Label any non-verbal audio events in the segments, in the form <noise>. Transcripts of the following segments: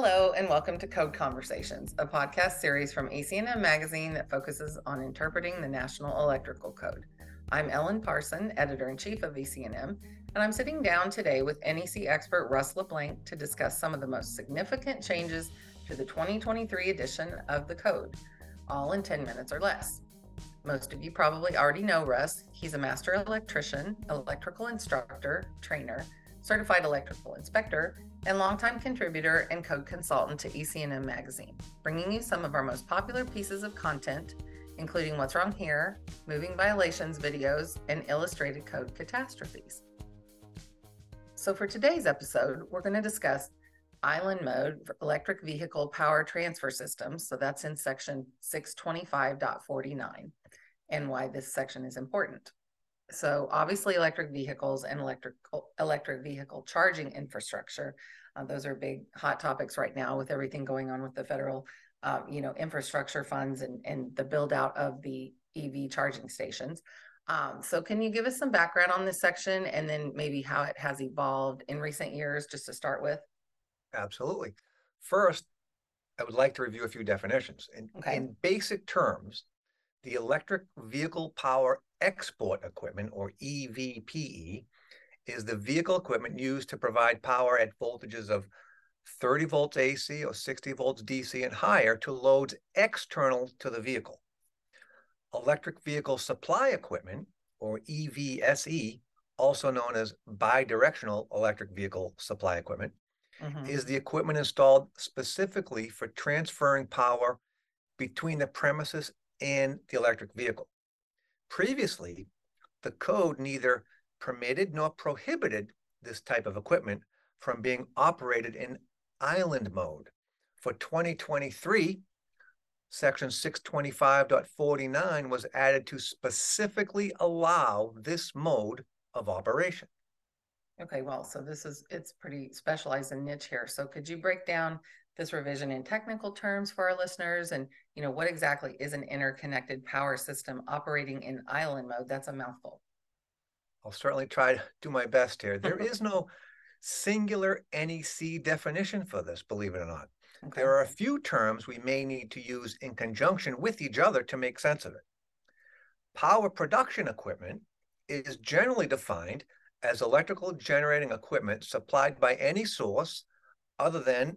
Hello, and welcome to Code Conversations, a podcast series from EC&M Magazine that focuses on interpreting the National Electrical Code. I'm Ellen Parson, editor in chief of EC&M, and I'm sitting down today with NEC expert Russ LeBlanc to discuss some of the most significant changes to the 2023 edition of the code, all in 10 minutes or less. Most of you probably already know Russ. He's a master electrician, electrical instructor, trainer, certified electrical inspector, and longtime contributor and code consultant to EC&M Magazine, bringing you some of our most popular pieces of content, including What's Wrong Here, Moving Violations videos, and illustrated code catastrophes. So, for today's episode, we're going to discuss island mode for electric vehicle power transfer systems. So, that's in section 625.49 and why this section is important. So obviously electric vehicles and electric electric vehicle charging infrastructure, uh, those are big hot topics right now with everything going on with the federal, uh, you know, infrastructure funds and, and the build out of the EV charging stations. Um, so can you give us some background on this section and then maybe how it has evolved in recent years, just to start with? Absolutely. First, I would like to review a few definitions. In, okay. in basic terms, the electric vehicle power export equipment, or EVPE, is the vehicle equipment used to provide power at voltages of 30 volts AC or 60 volts DC and higher to loads external to the vehicle. Electric vehicle supply equipment, or EVSE, also known as bidirectional electric vehicle supply equipment, mm-hmm. is the equipment installed specifically for transferring power between the premises and the electric vehicle. Previously, the code neither permitted nor prohibited this type of equipment from being operated in island mode. For 2023, Section 625.49 was added to specifically allow this mode of operation. Okay, well, so this is it's pretty specialized and niche here. So could you break down this revision in technical terms for our listeners and you know what exactly is an interconnected power system operating in island mode? That's a mouthful. I'll certainly try to do my best here. There <laughs> is no singular nec definition for this believe it or not. Okay. there are a few terms we may need to use in conjunction with each other to make sense of it. Power production equipment is generally defined as electrical generating equipment supplied by any source other than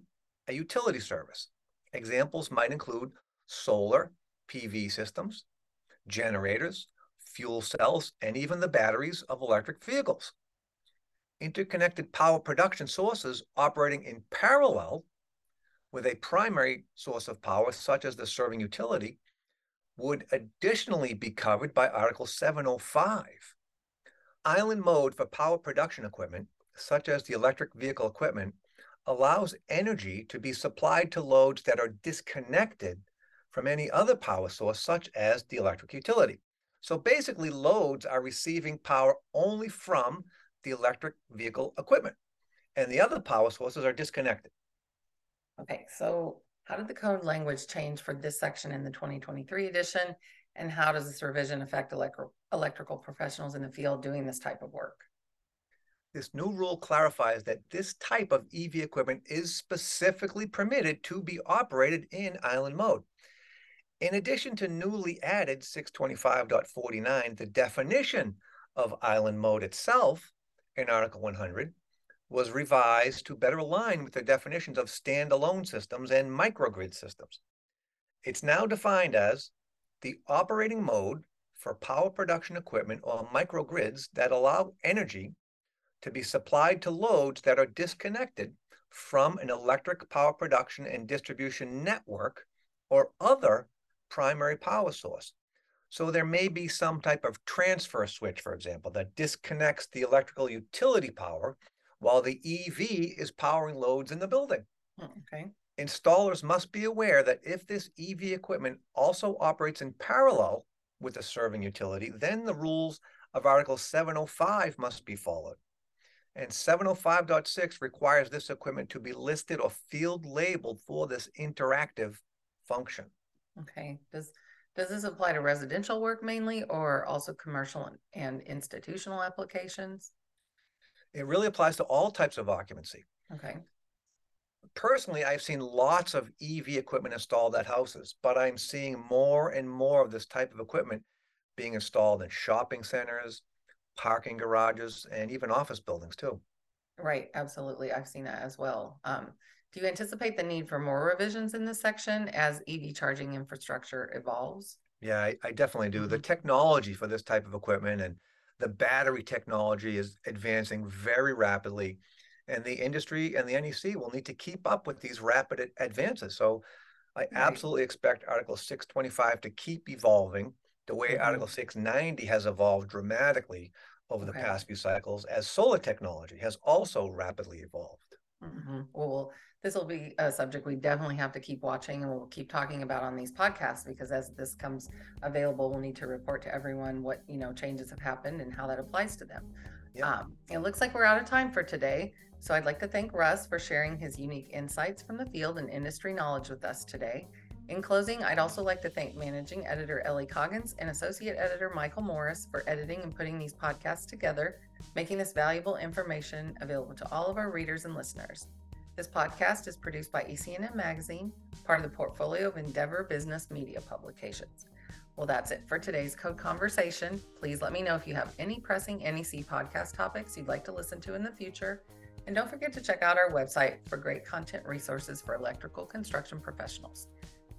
a utility service. Examples might include solar PV systems, generators, fuel cells, and even the batteries of electric vehicles. Interconnected power production sources operating in parallel with a primary source of power, such as the serving utility, would additionally be covered by Article 705. Island mode for power production equipment, such as the electric vehicle equipment, allows energy to be supplied to loads that are disconnected from any other power source, such as the electric utility. So basically, loads are receiving power only from the electric vehicle equipment, and the other power sources are disconnected. Okay, so how did the code language change for this section in the 2023 edition? And how does this revision affect electro- electrical professionals in the field doing this type of work? This new rule clarifies that this type of EV equipment is specifically permitted to be operated in island mode. In addition to newly added 625.49, the definition of island mode itself in Article 100 was revised to better align with the definitions of standalone systems and microgrid systems. It's now defined as the operating mode for power production equipment or microgrids that allow energy to be supplied to loads that are disconnected from an electric power production and distribution network or other primary power source. So there may be some type of transfer switch, for example, that disconnects the electrical utility power while the EV is powering loads in the building. Hmm, okay. Installers must be aware that if this EV equipment also operates in parallel with the serving utility, then the rules of Article 705 must be followed. And 705.6 requires this equipment to be listed or field labeled for this interactive function. Okay. Does does this apply to residential work mainly or also commercial and, and institutional applications? It really applies to all types of occupancy. Okay. personally, I've seen lots of EV equipment installed at houses, but I'm seeing more and more of this type of equipment being installed in shopping centers, parking garages, and even office buildings too. Right, absolutely. I've seen that as well. Um, do you anticipate the need for more revisions in this section as EV charging infrastructure evolves? Yeah, I, I definitely do. The Mhm. technology for this type of equipment and the battery technology is advancing very rapidly. And the industry and the NEC will need to keep up with these rapid advances. So I Right. absolutely expect Article 625 to keep evolving the way Mhm. Article 690 has evolved dramatically over the past few cycles, as solar technology has also rapidly evolved. Mhm. Well, this will be a subject we definitely have to keep watching and we'll keep talking about on these podcasts because as this comes available, we'll need to report to everyone what, you know, changes have happened and how that applies to them. Yep. Um, it looks like we're out of time for today. So I'd like to thank Russ for sharing his unique insights from the field and industry knowledge with us today. In closing, I'd also like to thank Managing Editor Ellie Coggins and Associate Editor Michael Morris for editing and putting these podcasts together, making this valuable information available to all of our readers and listeners. This podcast is produced by EC&M Magazine, part of the portfolio of Endeavor Business Media Publications. Well, that's it for today's Code Conversation. Please let me know if you have any pressing NEC podcast topics you'd like to listen to in the future. And don't forget to check out our website for great content resources for electrical construction professionals.